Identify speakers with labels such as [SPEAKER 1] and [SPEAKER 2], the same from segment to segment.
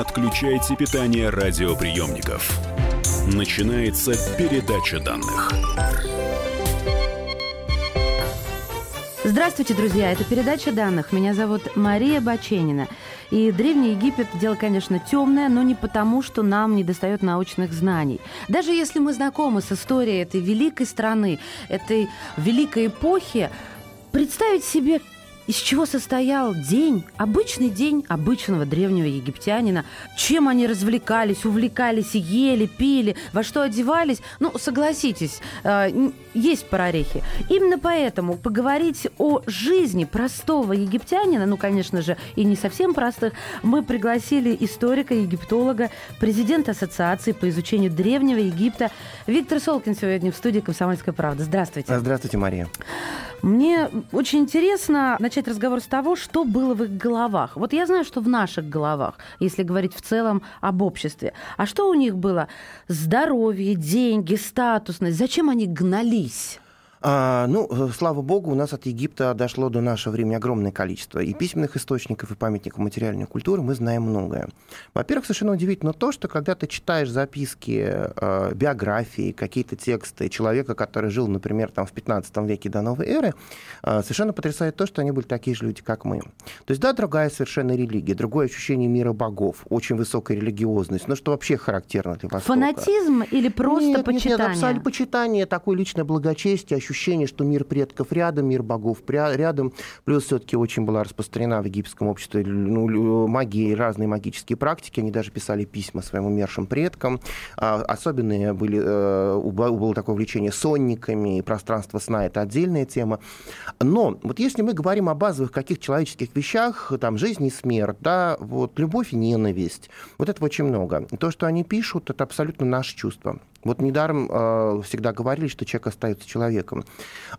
[SPEAKER 1] отключайте питание радиоприемников. Начинается передача данных.
[SPEAKER 2] Здравствуйте, друзья! Это передача данных. Меня зовут Мария Баченина. И Древний Египет – дело, конечно, темное, но не потому, что нам не достает научных знаний. Даже если мы знакомы с историей этой великой страны, этой великой эпохи, представить себе, из чего состоял день, обычный день обычного древнего египтянина, чем они развлекались, увлекались, ели, пили, во что одевались. Ну, согласитесь, э, есть прорехи. Именно поэтому поговорить о жизни простого египтянина, ну, конечно же, и не совсем простых, мы пригласили историка, египтолога, президента Ассоциации по изучению Древнего Египта Виктор Солкин сегодня в студии «Комсомольская правда». Здравствуйте.
[SPEAKER 3] Здравствуйте, Мария.
[SPEAKER 2] Мне очень интересно начать разговор с того, что было в их головах. Вот я знаю, что в наших головах, если говорить в целом об обществе. А что у них было? Здоровье, деньги, статусность. Зачем они гнались?
[SPEAKER 3] А, ну, э, слава богу, у нас от Египта дошло до нашего времени огромное количество и письменных источников, и памятников материальной культуры. Мы знаем многое. Во-первых, совершенно удивительно то, что когда ты читаешь записки, э, биографии, какие-то тексты человека, который жил, например, там, в 15 веке до новой эры, э, совершенно потрясает то, что они были такие же люди, как мы. То есть, да, другая совершенно религия, другое ощущение мира богов, очень высокая религиозность, но что вообще характерно для Востока.
[SPEAKER 2] Фанатизм или просто
[SPEAKER 3] нет,
[SPEAKER 2] почитание?
[SPEAKER 3] Нет, нет, абсолютно почитание, такое личное благочестие, ощущение, что мир предков рядом, мир богов рядом. Плюс все-таки очень была распространена в египетском обществе ну, магия и разные магические практики. Они даже писали письма своим умершим предкам. А, особенные были, э, было такое увлечение сонниками, и пространство сна – это отдельная тема. Но вот если мы говорим о базовых каких человеческих вещах, там, жизнь и смерть, да, вот, любовь и ненависть, вот этого очень много. То, что они пишут, это абсолютно наше чувство. Вот недаром э, всегда говорили, что человек остается человеком.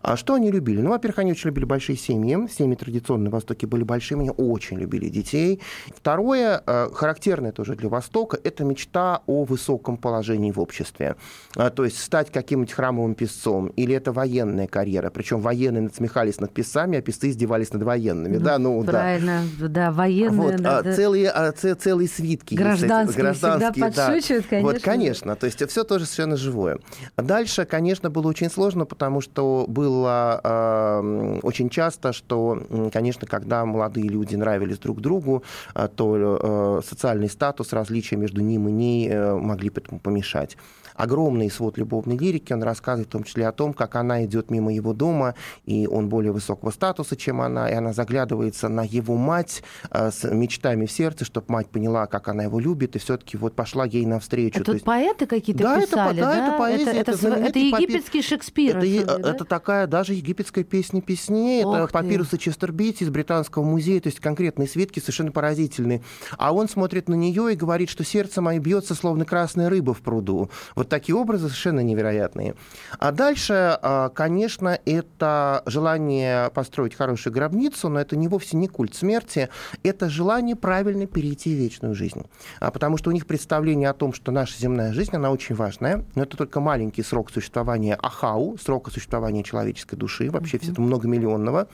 [SPEAKER 3] А что они любили? Ну, во-первых, они очень любили большие семьи. Семьи традиционно на Востоке были большими, они очень любили детей. Второе, э, характерное тоже для Востока, это мечта о высоком положении в обществе. А, то есть стать каким-нибудь храмовым писцом, или это военная карьера. Причем военные надсмехались над писцами, а писцы издевались над военными. Ну, да, ну,
[SPEAKER 2] правильно, да, да военные.
[SPEAKER 3] Вот,
[SPEAKER 2] да,
[SPEAKER 3] а,
[SPEAKER 2] да.
[SPEAKER 3] Целые, целые свитки.
[SPEAKER 2] Гражданские, гражданские всегда да. подшучивают, конечно.
[SPEAKER 3] Вот, конечно. То есть все тоже совершенно живое. Дальше, конечно, было очень сложно, потому что было э, очень часто, что, конечно, когда молодые люди нравились друг другу, э, то э, социальный статус, различия между ним и ней э, могли этому помешать огромный свод любовной лирики. Он рассказывает в том числе о том, как она идет мимо его дома, и он более высокого статуса, чем она, и она заглядывается на его мать э, с мечтами в сердце, чтобы мать поняла, как она его любит, и все-таки вот пошла ей навстречу.
[SPEAKER 2] Это
[SPEAKER 3] есть...
[SPEAKER 2] поэты какие-то
[SPEAKER 3] да,
[SPEAKER 2] писали,
[SPEAKER 3] это,
[SPEAKER 2] да?
[SPEAKER 3] Да, это поэзия, это,
[SPEAKER 2] это, это, это египетский
[SPEAKER 3] папи...
[SPEAKER 2] Шекспир.
[SPEAKER 3] Это,
[SPEAKER 2] особенно,
[SPEAKER 3] да? это такая даже египетская песня песней, это папирусы Честербити из Британского музея, то есть конкретные свитки совершенно поразительные. А он смотрит на нее и говорит, что сердце мое бьется, словно красная рыба в пруду. Вот такие образы совершенно невероятные. А дальше, а, конечно, это желание построить хорошую гробницу, но это не вовсе не культ смерти, это желание правильно перейти в вечную жизнь. А, потому что у них представление о том, что наша земная жизнь, она очень важная, но это только маленький срок существования Ахау, срока существования человеческой души, вообще все это многомиллионного.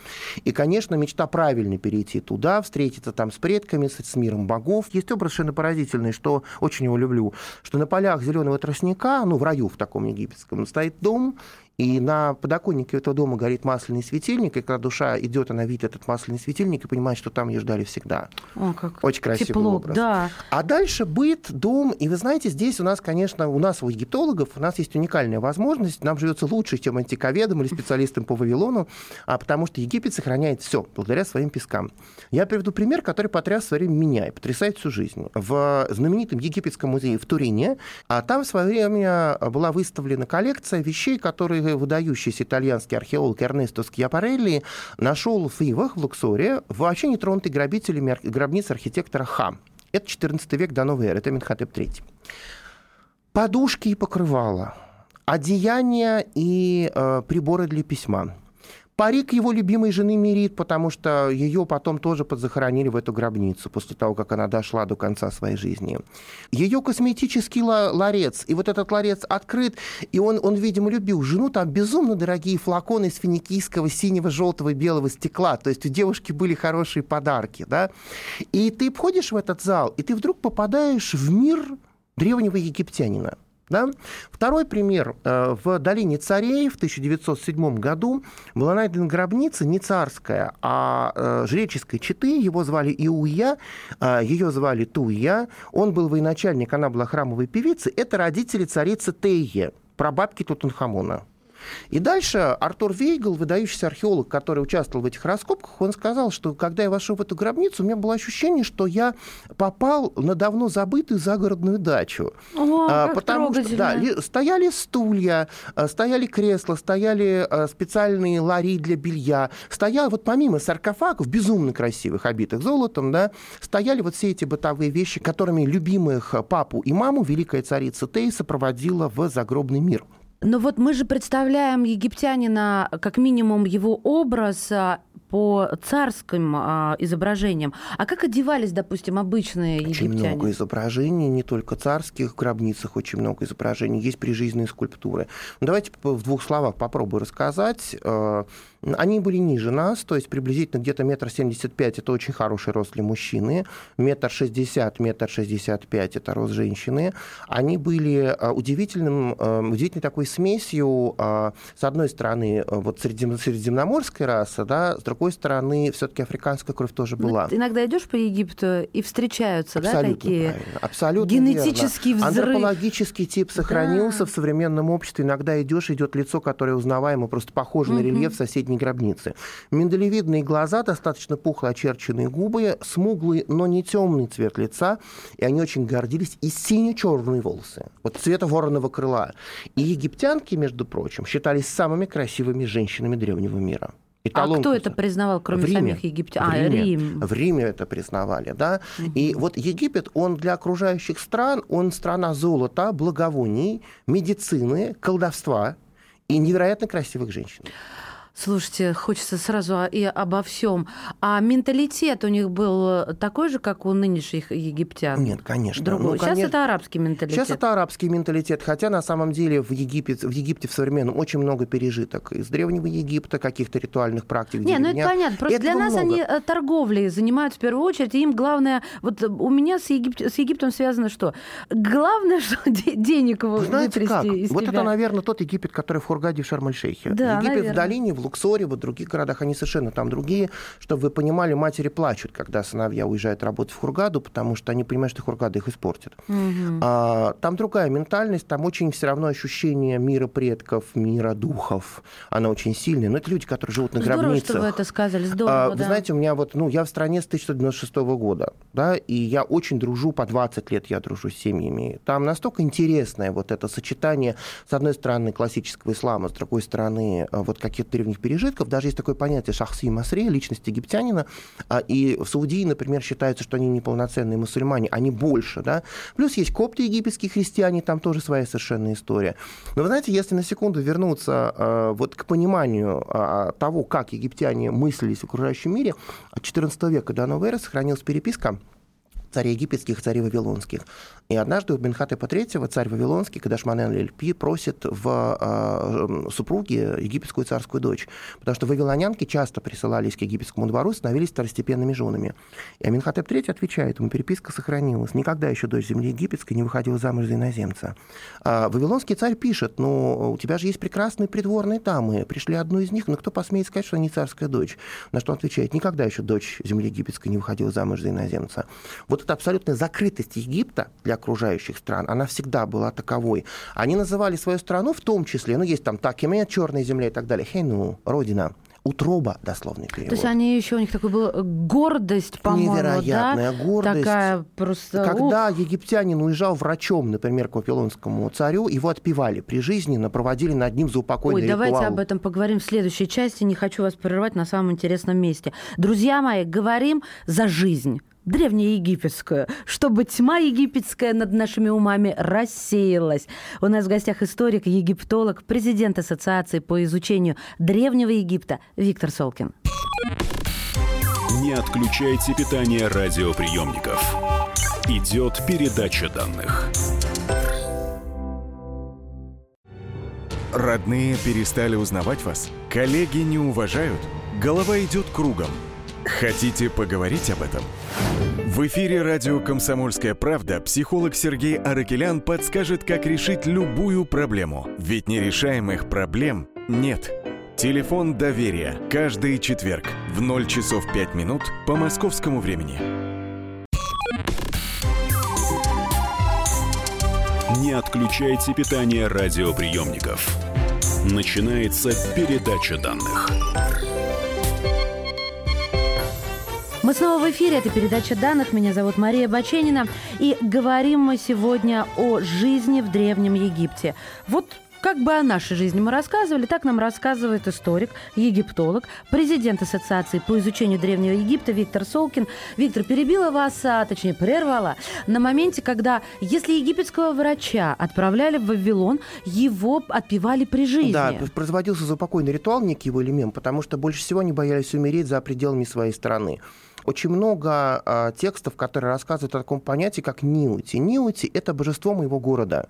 [SPEAKER 3] И, конечно, мечта правильно перейти туда, встретиться там с предками, с, с миром богов. Есть образ совершенно поразительный, что очень его люблю, что на полях зеленого тростника, ну, в раю в таком египетском, стоит дом, и на подоконнике этого дома горит масляный светильник, и когда душа идет, она видит этот масляный светильник и понимает, что там ее ждали всегда.
[SPEAKER 2] О, как
[SPEAKER 3] Очень красивый
[SPEAKER 2] тепло,
[SPEAKER 3] образ.
[SPEAKER 2] Да.
[SPEAKER 3] А дальше быт, дом. И вы знаете, здесь у нас, конечно, у нас у египтологов, у нас есть уникальная возможность, нам живется лучше, чем антиковедам или специалистам по Вавилону, а потому что Египет сохраняет все благодаря своим пескам. Я приведу пример, который потряс в свое время меня и потрясает всю жизнь. В знаменитом египетском музее в Турине, а там в свое время была выставлена коллекция вещей, которые выдающийся итальянский археолог Эрнесто Скьяпарелли нашел в Ивах, в Луксоре, вообще нетронутой грабителями гробницы архитектора Ха. Это 14 век до новой эры, это Менхотеп III. Подушки и покрывала, одеяния и э, приборы для письма, Парик его любимой жены Мирит, потому что ее потом тоже подзахоронили в эту гробницу после того, как она дошла до конца своей жизни. Ее косметический ларец, и вот этот ларец открыт, и он, он видимо, любил жену, там безумно дорогие флаконы из финикийского синего, желтого белого стекла, то есть у девушки были хорошие подарки, да, и ты входишь в этот зал, и ты вдруг попадаешь в мир древнего египтянина. Да? Второй пример. Э, в долине царей в 1907 году была найдена гробница не царская, а э, жреческой четы. Его звали Иуя, э, ее звали Туя. Он был военачальник, она была храмовой певицей. Это родители царицы Тейе, прабабки Тутанхамона. И дальше Артур Вейгл, выдающийся археолог, который участвовал в этих раскопках, он сказал, что когда я вошел в эту гробницу, у меня было ощущение, что я попал на давно забытую загородную дачу.
[SPEAKER 2] О, а, потому что да,
[SPEAKER 3] стояли стулья, а, стояли кресла, стояли а, специальные лари для белья, стоял вот помимо саркофагов, безумно красивых, обитых золотом, да, стояли вот все эти бытовые вещи, которыми любимых папу и маму великая царица Тейса проводила в загробный мир.
[SPEAKER 2] Но вот мы же представляем египтянина как минимум его образ а, по царским а, изображениям. А как одевались, допустим, обычные
[SPEAKER 3] очень
[SPEAKER 2] египтяне?
[SPEAKER 3] Очень много изображений, не только царских в гробницах, очень много изображений. Есть прижизненные скульптуры. Ну, давайте в двух словах попробую рассказать. Они были ниже нас, то есть приблизительно где-то метр семьдесят пять – это очень хороший рост для мужчины, метр шестьдесят, метр шестьдесят пять – это рост женщины. Они были э, удивительным, э, удивительной такой смесью, э, с одной стороны, вот средиземноморская раса, да, с другой стороны, все-таки африканская кровь тоже ну, была.
[SPEAKER 2] Вот иногда идешь по Египту и встречаются,
[SPEAKER 3] Абсолютно
[SPEAKER 2] да, такие
[SPEAKER 3] правильно. Абсолютно
[SPEAKER 2] генетический
[SPEAKER 3] верно.
[SPEAKER 2] взрыв.
[SPEAKER 3] Антропологический тип сохранился да. в современном обществе. Иногда идешь, идет лицо, которое узнаваемо, просто похоже угу. на рельеф соседней соседней гробницы. Миндалевидные глаза, достаточно пухло очерченные губы, смуглый, но не темный цвет лица, и они очень гордились, и сине-черные волосы, вот цвета вороного крыла. И египтянки, между прочим, считались самыми красивыми женщинами древнего мира.
[SPEAKER 2] Эталон а кто это признавал, кроме
[SPEAKER 3] в Риме.
[SPEAKER 2] самих египтян? А,
[SPEAKER 3] в Риме. Рим. В Риме это признавали, да. Угу. И вот Египет, он для окружающих стран, он страна золота, благовоний, медицины, колдовства и невероятно красивых женщин.
[SPEAKER 2] Слушайте, хочется сразу и обо всем. А менталитет у них был такой же, как у нынешних египтян?
[SPEAKER 3] Нет, конечно.
[SPEAKER 2] Другой. Ну, Сейчас конечно. это арабский менталитет.
[SPEAKER 3] Сейчас это арабский менталитет, хотя на самом деле в Египте, в Египте в современном очень много пережиток из древнего Египта, каких-то ритуальных практик.
[SPEAKER 2] Не, ну это понятно. Просто Этого для нас много. они э, торговлей занимаются в первую очередь, и им главное, вот у меня с, Егип... с Египтом связано что? Главное, что денег
[SPEAKER 3] знаете как? Вот это, наверное, тот Египет, который в Хургаде в Шарм-эль-Шейхе.
[SPEAKER 2] Да,
[SPEAKER 3] Египет
[SPEAKER 2] наверное.
[SPEAKER 3] в долине, в Луксоре, в других городах, они совершенно там другие. Чтобы вы понимали, матери плачут, когда сыновья уезжают работать в Хургаду, потому что они понимают, что Хургада их испортит.
[SPEAKER 2] Угу.
[SPEAKER 3] А, там другая ментальность, там очень все равно ощущение мира предков, мира духов. Она очень сильная. Но это люди, которые живут на
[SPEAKER 2] Здорово,
[SPEAKER 3] гробницах.
[SPEAKER 2] что вы это сказали. Здорово,
[SPEAKER 3] а, да. Вы знаете, у меня вот, ну, я в стране с 1996 года, да, и я очень дружу, по 20 лет я дружу с семьями. Там настолько интересное вот это сочетание, с одной стороны, классического ислама, с другой стороны, вот каких-то древних пережитков, языков даже есть такое понятие шахси и масри, личность египтянина, а, и в Саудии, например, считается, что они неполноценные мусульмане, они больше, да. Плюс есть копты египетские христиане, там тоже своя совершенно история. Но вы знаете, если на секунду вернуться э, вот к пониманию э, того, как египтяне мыслились в окружающем мире, от XIV века до новой эры сохранилась переписка царей египетских, царей вавилонских. И однажды у Бенхатепа III царь Вавилонский, когда Шманен Лельпи просит в э, супруге египетскую царскую дочь, потому что вавилонянки часто присылались к египетскому двору, становились второстепенными женами. И Аминхотеп III отвечает, ему переписка сохранилась. Никогда еще дочь земли египетской не выходила замуж за иноземца. А Вавилонский царь пишет, ну, у тебя же есть прекрасные придворные дамы, пришли одну из них, но кто посмеет сказать, что они царская дочь? На что он отвечает, никогда еще дочь земли египетской не выходила замуж за иноземца. Вот эта абсолютная закрытость Египта для окружающих стран, она всегда была таковой. Они называли свою страну в том числе, ну, есть там Такиме, черная земля и так далее, Хейну, родина утроба, дословный перевод.
[SPEAKER 2] То есть они еще, у них такой был э, гордость, по-моему,
[SPEAKER 3] Невероятная
[SPEAKER 2] да?
[SPEAKER 3] гордость.
[SPEAKER 2] Такая просто...
[SPEAKER 3] Когда Ух. египтянин уезжал врачом, например, к Вавилонскому царю, его отпевали прижизненно, проводили над ним заупокойный
[SPEAKER 2] Ой, ритуал. давайте об этом поговорим в следующей части. Не хочу вас прерывать на самом интересном месте. Друзья мои, говорим за жизнь древнеегипетскую, чтобы тьма египетская над нашими умами рассеялась. У нас в гостях историк, египтолог, президент Ассоциации по изучению Древнего Египта Виктор Солкин.
[SPEAKER 1] Не отключайте питание радиоприемников. Идет передача данных.
[SPEAKER 4] Родные перестали узнавать вас? Коллеги не уважают? Голова идет кругом. Хотите поговорить об этом? В эфире радио «Комсомольская правда» психолог Сергей Аракелян подскажет, как решить любую проблему. Ведь нерешаемых проблем нет. Телефон доверия. Каждый четверг в 0 часов 5 минут по московскому времени.
[SPEAKER 1] Не отключайте питание радиоприемников. Начинается передача данных.
[SPEAKER 2] Мы снова в эфире. Это передача данных. Меня зовут Мария Баченина. И говорим мы сегодня о жизни в Древнем Египте. Вот как бы о нашей жизни мы рассказывали, так нам рассказывает историк, египтолог, президент Ассоциации по изучению Древнего Египта Виктор Солкин. Виктор, перебила вас, а точнее прервала, на моменте, когда, если египетского врача отправляли в Вавилон, его отпевали при жизни.
[SPEAKER 3] Да, производился запокойный ритуал, некий его элемент, потому что больше всего они боялись умереть за пределами своей страны очень много э, текстов, которые рассказывают о таком понятии, как Ниути. Ниути — это божество моего города.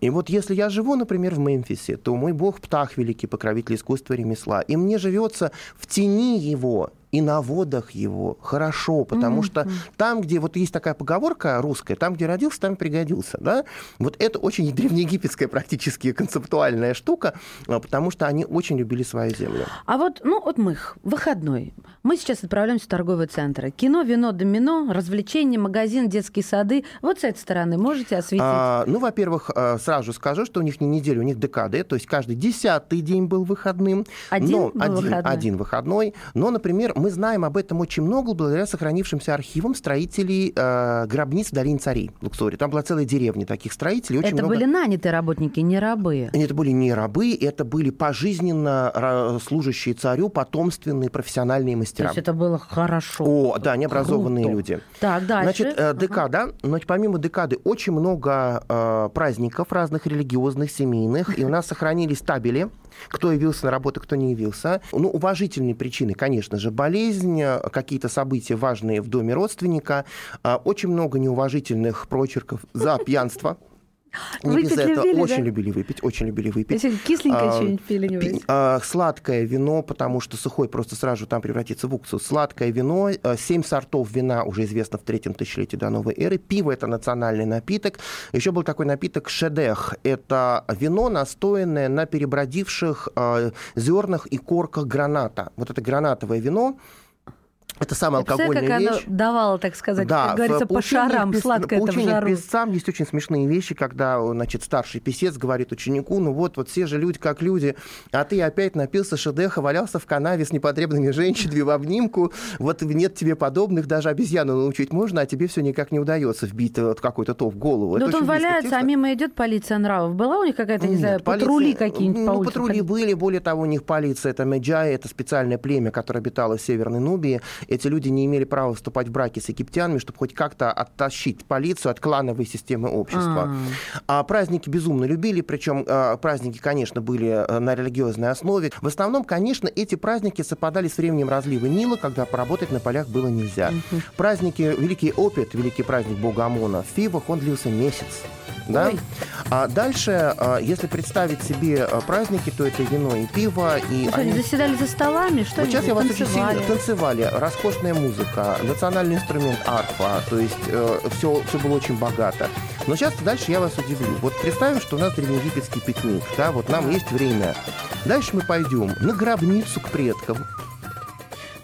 [SPEAKER 3] И вот если я живу, например, в Мемфисе, то мой бог Птах, великий покровитель искусства ремесла, и мне живется в тени его, и на водах его хорошо, потому mm-hmm. что там, где вот есть такая поговорка русская, там, где родился, там пригодился, да, вот это очень древнеегипетская практически концептуальная штука, а, потому что они очень любили свою землю.
[SPEAKER 2] А вот, ну, вот мы, выходной, мы сейчас отправляемся в торговые центры. Кино, вино, домино, развлечения, магазин, детские сады. Вот с этой стороны можете осветить? А,
[SPEAKER 3] ну, во-первых, а, сразу скажу, что у них не неделя, у них декады, то есть каждый десятый день был выходным.
[SPEAKER 2] Один
[SPEAKER 3] но,
[SPEAKER 2] был
[SPEAKER 3] один,
[SPEAKER 2] выходной?
[SPEAKER 3] один выходной. Но, например, мы знаем об этом очень много благодаря сохранившимся архивам строителей э, гробниц в долине царей в Луксоре. Там была целая деревня таких строителей. Очень
[SPEAKER 2] это
[SPEAKER 3] много...
[SPEAKER 2] были нанятые работники, не рабы.
[SPEAKER 3] Это были не рабы, это были пожизненно служащие царю потомственные профессиональные мастера.
[SPEAKER 2] То есть это было хорошо.
[SPEAKER 3] О, да, необразованные
[SPEAKER 2] Круто.
[SPEAKER 3] люди.
[SPEAKER 2] Так, дальше.
[SPEAKER 3] Значит, э, декада, но помимо декады очень много э, праздников разных религиозных, семейных, и у нас сохранились табели, кто явился на работу, кто не явился. Ну, уважительные причины, конечно же, болезнь, какие-то события важные в доме родственника, э, очень много неуважительных прочерков за пьянство. Не
[SPEAKER 2] Выпить
[SPEAKER 3] без этого.
[SPEAKER 2] любили,
[SPEAKER 3] очень
[SPEAKER 2] да?
[SPEAKER 3] любили выпить, очень любили выпить.
[SPEAKER 2] Если кисленькое
[SPEAKER 3] А,
[SPEAKER 2] что-нибудь пили, не
[SPEAKER 3] Пи- а, Сладкое вино, потому что сухой просто сразу там превратится в уксус. Сладкое вино, а, семь сортов вина уже известно в третьем тысячелетии до новой эры. Пиво – это национальный напиток. Еще был такой напиток шедех. Это вино, настоянное на перебродивших а, зернах и корках граната. Вот это гранатовое вино, это самая
[SPEAKER 2] Представляете,
[SPEAKER 3] алкогольная
[SPEAKER 2] как
[SPEAKER 3] вещь.
[SPEAKER 2] оно давало, так сказать,
[SPEAKER 3] Да,
[SPEAKER 2] как говорится, по шарам,
[SPEAKER 3] пис-
[SPEAKER 2] сладко это в жару.
[SPEAKER 3] писцам есть очень смешные вещи, когда, значит, старший писец говорит ученику, ну вот, вот все же люди как люди, а ты опять напился шедеха, валялся в канаве с непотребными женщинами в обнимку, вот нет тебе подобных, даже обезьяну научить можно, а тебе все никак не удается вбить вот какой-то то в голову.
[SPEAKER 2] Ну
[SPEAKER 3] Это
[SPEAKER 2] он валяется, а мимо идет полиция нравов. Была у них какая-то, не
[SPEAKER 3] Нет,
[SPEAKER 2] знаю,
[SPEAKER 3] полиция-
[SPEAKER 2] патрули какие-нибудь по
[SPEAKER 3] Ну, патрули были, более того, у них полиция, это Меджай, это специальное племя, которое обитало в Северной Нубии. Эти люди не имели права вступать в браки с египтянами, чтобы хоть как-то оттащить полицию от клановой системы общества. А праздники безумно любили, причем а, праздники, конечно, были а, на религиозной основе. В основном, конечно, эти праздники совпадали с временем разлива Нила, когда поработать на полях было нельзя. Праздники, Великий Опет, великий праздник бога Амона, в Фивах он длился месяц. Да?
[SPEAKER 2] Ой.
[SPEAKER 3] А дальше, а, если представить себе а, праздники, то это вино и пиво. И
[SPEAKER 2] что, они заседали за столами, что
[SPEAKER 3] вот сейчас я вас очень сильно танцевали, роскошная музыка, национальный инструмент арфа, то есть все, все было очень богато. Но сейчас дальше я вас удивлю. Вот представим, что у нас древнеегипетский пикник, да, вот нам есть время. Дальше мы пойдем на гробницу к предкам.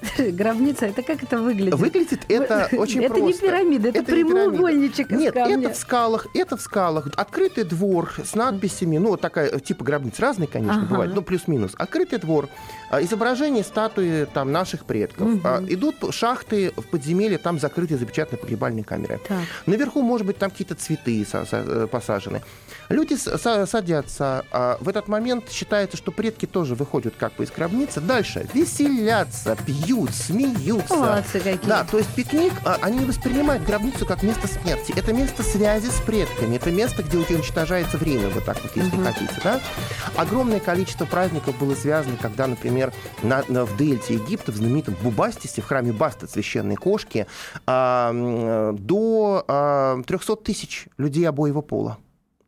[SPEAKER 2] Гробница, это как это выглядит?
[SPEAKER 3] Выглядит это очень
[SPEAKER 2] это
[SPEAKER 3] просто.
[SPEAKER 2] не пирамида, это,
[SPEAKER 3] не пирамида.
[SPEAKER 2] прямоугольничек из
[SPEAKER 3] Нет,
[SPEAKER 2] камня.
[SPEAKER 3] это в скалах, это в скалах. Открытый двор с надписями, ну, вот такая, э, типа гробниц, разные, конечно,
[SPEAKER 2] Ага.
[SPEAKER 3] бывают, ну, плюс-минус. Открытый двор, а, изображение статуи там наших предков. А, Идут шахты в подземелье, там закрытые запечатанные погребальные камеры.
[SPEAKER 2] Так.
[SPEAKER 3] Наверху, может быть, там какие-то цветы э, посажены. Люди садятся. а В этот момент считается, что предки тоже выходят как бы из гробницы. Дальше веселятся, пьют, смеются.
[SPEAKER 2] Молодцы какие.
[SPEAKER 3] Да, то есть пикник, они не воспринимают гробницу как место смерти. Это место связи с предками. Это место, где уничтожается время, вот так вот, если хотите. Да? Огромное количество праздников было связано, когда, например, на, на, в дельте Египта, в знаменитом Бубастисе, в храме Баста, священной кошки, а, до а, 300 тысяч людей обоего пола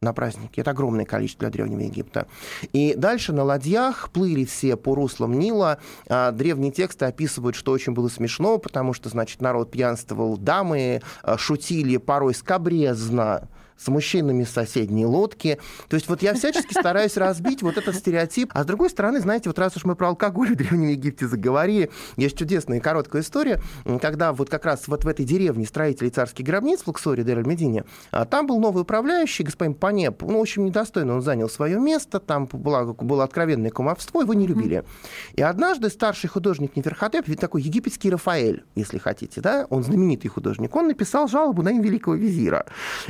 [SPEAKER 3] на праздники. Это огромное количество для Древнего Египта. И дальше на ладьях плыли все по руслам Нила. А, древние тексты описывают, что очень было смешно, потому что, значит, народ пьянствовал, дамы а, шутили порой скобрезно с мужчинами с соседней лодки. То есть вот я всячески стараюсь разбить вот этот стереотип. А с другой стороны, знаете, вот раз уж мы про алкоголь в Древнем Египте заговорили, есть чудесная и короткая история, когда вот как раз вот в этой деревне строителей царских гробниц в Луксоре, дер медине там был новый управляющий, господин Панеп, ну, общем, недостойно он занял свое место, там было, было откровенное кумовство, его не любили. И однажды старший художник Неферхотеп, ведь такой египетский Рафаэль, если хотите, да, он знаменитый художник, он написал жалобу на имя великого визира.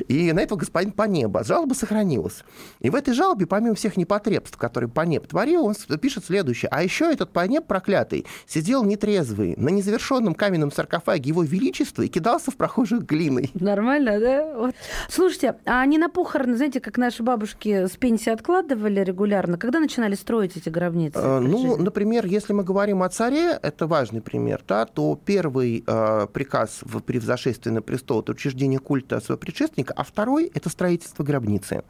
[SPEAKER 3] И на этого господин Панеба. Жалоба сохранилась. И в этой жалобе, помимо всех непотребств, которые Панеб творил, он пишет следующее. А еще этот Панеб проклятый сидел нетрезвый на незавершенном каменном саркофаге его величества и кидался в прохожих глиной.
[SPEAKER 2] Нормально, да? Вот. Слушайте, а они на похороны, знаете, как наши бабушки с пенсии откладывали регулярно? Когда начинали строить эти гробницы?
[SPEAKER 3] Э, ну, например, если мы говорим о царе, это важный пример, да, то первый э, приказ в, при взошествии на престол – это учреждение культа своего предшественника, а второй это строительство гробницы.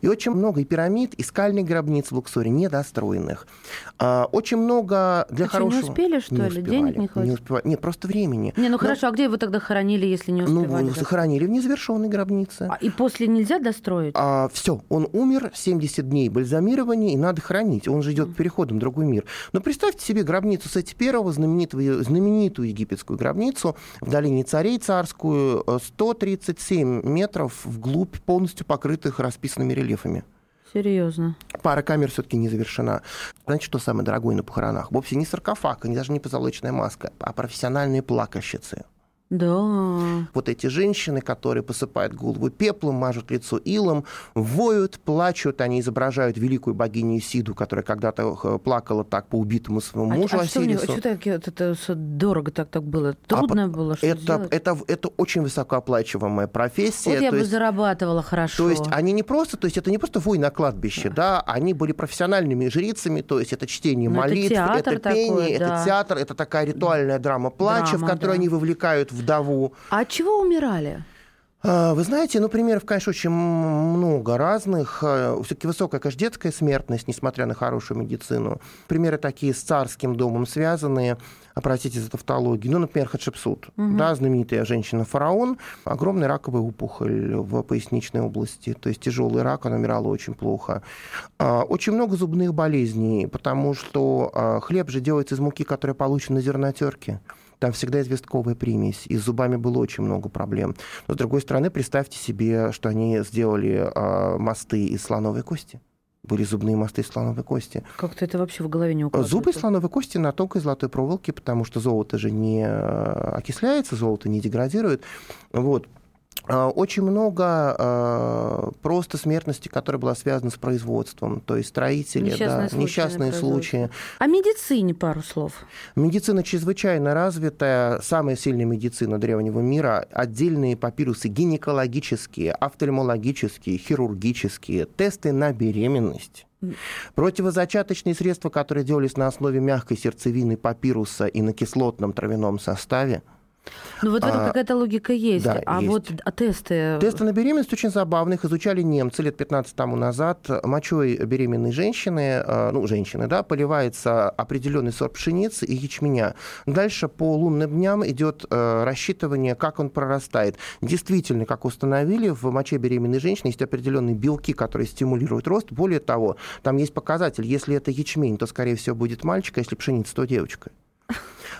[SPEAKER 3] И очень много и пирамид, и скальных гробниц в Луксоре недостроенных. А, очень много для
[SPEAKER 2] а
[SPEAKER 3] хорошего...
[SPEAKER 2] не успели, что
[SPEAKER 3] не
[SPEAKER 2] ли?
[SPEAKER 3] Успевали.
[SPEAKER 2] Денег не хватит?
[SPEAKER 3] Не успевали. Нет, просто времени.
[SPEAKER 2] Не, ну, хорошо, а где его тогда хоронили, если не успевали?
[SPEAKER 3] Ну, захоронили в незавершенной гробнице.
[SPEAKER 2] А, и после нельзя достроить?
[SPEAKER 3] А, все, он умер, 70 дней бальзамирования, и надо хранить. Он же идет к переходам в другой мир. Но представьте себе гробницу Сети Первого, знаменитую, знаменитую египетскую гробницу в долине царей царскую, 137 метров вглубь, полностью покрытых расписанными рельефами.
[SPEAKER 2] Серьезно.
[SPEAKER 3] Пара камер все-таки не завершена. Знаете, что самое дорогое на похоронах? Вовсе не саркофаг, и даже не позолоченная маска, а профессиональные плакальщицы.
[SPEAKER 2] Да.
[SPEAKER 3] Вот эти женщины, которые посыпают голову пеплом, мажут лицо илом, воют, плачут, они изображают великую богиню Сиду, которая когда-то плакала так по убитому своему
[SPEAKER 2] а,
[SPEAKER 3] мужу
[SPEAKER 2] а что, мне,
[SPEAKER 3] Осирису.
[SPEAKER 2] что так, это, это дорого так так было? Трудно
[SPEAKER 3] а,
[SPEAKER 2] было что
[SPEAKER 3] это,
[SPEAKER 2] сделать?
[SPEAKER 3] это, это очень высокооплачиваемая профессия.
[SPEAKER 2] Вот я бы
[SPEAKER 3] есть,
[SPEAKER 2] зарабатывала хорошо.
[SPEAKER 3] То есть они не просто, то есть это не просто вой на кладбище, да, они были профессиональными жрицами, то есть это чтение
[SPEAKER 2] Ну, это
[SPEAKER 3] молитв,
[SPEAKER 2] театр
[SPEAKER 3] это пение,
[SPEAKER 2] такой,
[SPEAKER 3] это
[SPEAKER 2] да.
[SPEAKER 3] театр, это такая ритуальная драма плача,
[SPEAKER 2] Драма,
[SPEAKER 3] в которой
[SPEAKER 2] да.
[SPEAKER 3] они вовлекают вдову.
[SPEAKER 2] А от чего умирали?
[SPEAKER 3] А, Вы знаете, ну, примеров, конечно, очень много разных. Все-таки высокая, конечно, детская смертность, несмотря на хорошую медицину. Примеры такие с царским домом связанные, а, простите за тавтологию. Ну, например, Хатшепсут, да, знаменитая женщина-фараон, огромная раковая опухоль в поясничной области, то есть тяжелый рак, она умирала очень плохо. А, Очень много зубных болезней, потому что а, хлеб же делается из муки, которая получена на зернотерке. Там всегда известковая примесь, и с зубами было очень много проблем. Но, с другой стороны, представьте себе, что они сделали а, мосты из слоновой кости. Были зубные мосты из слоновой кости.
[SPEAKER 2] Как-то это вообще в голове не укладывается.
[SPEAKER 3] Зубы из слоновой кости на тонкой золотой проволоке, потому что золото же не а, окисляется, золото не деградирует. Вот. А, Очень много а, просто смертности, которая была связана с производством. То есть строители,
[SPEAKER 2] Несчастные
[SPEAKER 3] да,
[SPEAKER 2] случаи
[SPEAKER 3] несчастные случаи.
[SPEAKER 2] О медицине пару слов.
[SPEAKER 3] Медицина чрезвычайно развитая, самая сильная медицина древнего мира, отдельные папирусы гинекологические, офтальмологические, хирургические, тесты на беременность. Противозачаточные средства, которые делались на основе мягкой сердцевины папируса и на кислотном травяном составе.
[SPEAKER 2] Ну вот в этом
[SPEAKER 3] А,
[SPEAKER 2] какая-то логика есть.
[SPEAKER 3] да,
[SPEAKER 2] а
[SPEAKER 3] есть.
[SPEAKER 2] вот а тесты...
[SPEAKER 3] Тесты на беременность очень забавные. Их изучали немцы лет 15 тому назад. Мочой беременной женщины, э, ну, женщины, да, поливается определенный сорт пшеницы и ячменя. Дальше по лунным дням идет э, рассчитывание, как он прорастает. Действительно, как установили, в моче беременной женщины есть определенные белки, которые стимулируют рост. Более того, там есть показатель, если это ячмень, то, скорее всего, будет мальчик, а если пшеница, то девочка.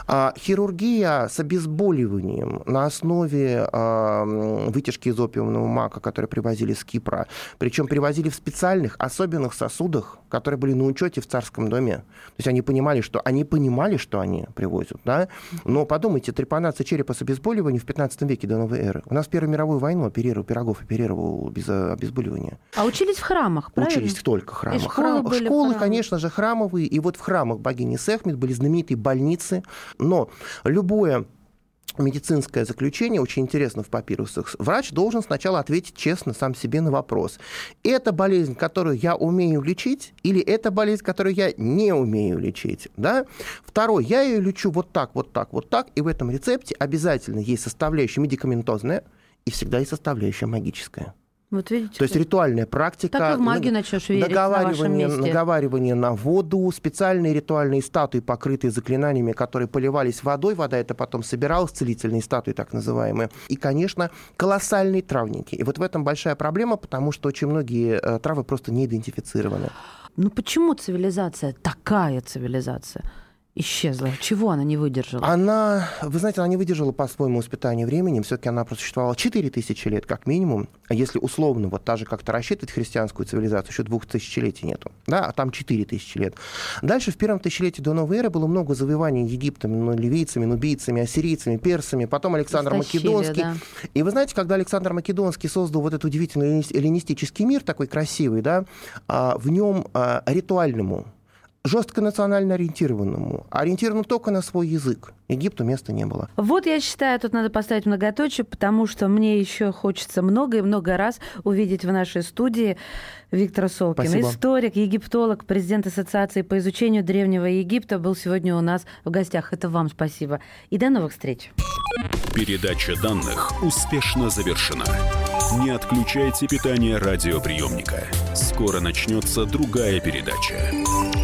[SPEAKER 3] А, хирургия с обезболиванием на основе а, вытяжки из опиумного мака, которые привозили с Кипра, причем привозили в специальных особенных сосудах, которые были на учете в царском доме. То есть они понимали, что они понимали, что они привозят, да. Но подумайте, трепанация черепа с обезболиванием в 15 веке до новой эры. У нас в Первую мировую войну оперировал Пирогов оперировал без э, обезболивания.
[SPEAKER 2] А учились в храмах, правильно?
[SPEAKER 3] Учились только в храмах.
[SPEAKER 2] И школы
[SPEAKER 3] Храм-
[SPEAKER 2] были
[SPEAKER 3] школы,
[SPEAKER 2] храмы.
[SPEAKER 3] конечно же, храмовые. И вот в храмах богини Сехмет были знаменитые больницы, Но любое медицинское заключение, очень интересно в папирусах, врач должен сначала ответить честно сам себе на вопрос. Это болезнь, которую я умею лечить, или это болезнь, которую я не умею лечить? Да? Второй, я ее лечу вот так, вот так, вот так, и в этом рецепте обязательно есть составляющая медикаментозная и всегда есть составляющая магическая.
[SPEAKER 2] Вот видите.
[SPEAKER 3] То есть ритуальная практика.
[SPEAKER 2] Так и в магию начнешь верить
[SPEAKER 3] наговаривание,
[SPEAKER 2] на,
[SPEAKER 3] наговаривание на воду, специальные ритуальные статуи, покрытые заклинаниями, которые поливались водой. Вода это потом собиралась, целительные статуи так называемые. И, конечно, колоссальные травники. И вот в этом большая проблема, потому что очень многие э, травы просто не идентифицированы.
[SPEAKER 2] Ну почему цивилизация, такая цивилизация, исчезла? Чего она не выдержала?
[SPEAKER 3] Она, вы знаете, она не выдержала по-своему испытания временем. Все-таки она просуществовала 4000 лет как минимум. Если условно вот та же как-то рассчитывать христианскую цивилизацию, еще двух тысячелетий нету. Да, а там 4000 лет. Дальше в первом тысячелетии до новой эры было много завоеваний Египтом, ну, ливийцами, нубийцами, ассирийцами, персами. Потом Александр
[SPEAKER 2] Истощили,
[SPEAKER 3] Македонский.
[SPEAKER 2] да.
[SPEAKER 3] И вы знаете, когда Александр Македонский создал вот этот удивительный эллинистический мир, такой красивый, да, а, в нем а, ритуальному, жестко национально ориентированному, ориентированному только на свой язык. Египту места не было.
[SPEAKER 2] Вот я считаю, тут надо поставить многоточие, потому что мне еще хочется много и много раз увидеть в нашей студии Виктора Солкина.
[SPEAKER 3] Спасибо.
[SPEAKER 2] Историк, египтолог, президент Ассоциации по изучению Древнего Египта был сегодня у нас в гостях. Это вам спасибо. И до новых встреч.
[SPEAKER 1] Передача данных успешно завершена. Не отключайте питание радиоприемника. Скоро начнется другая передача.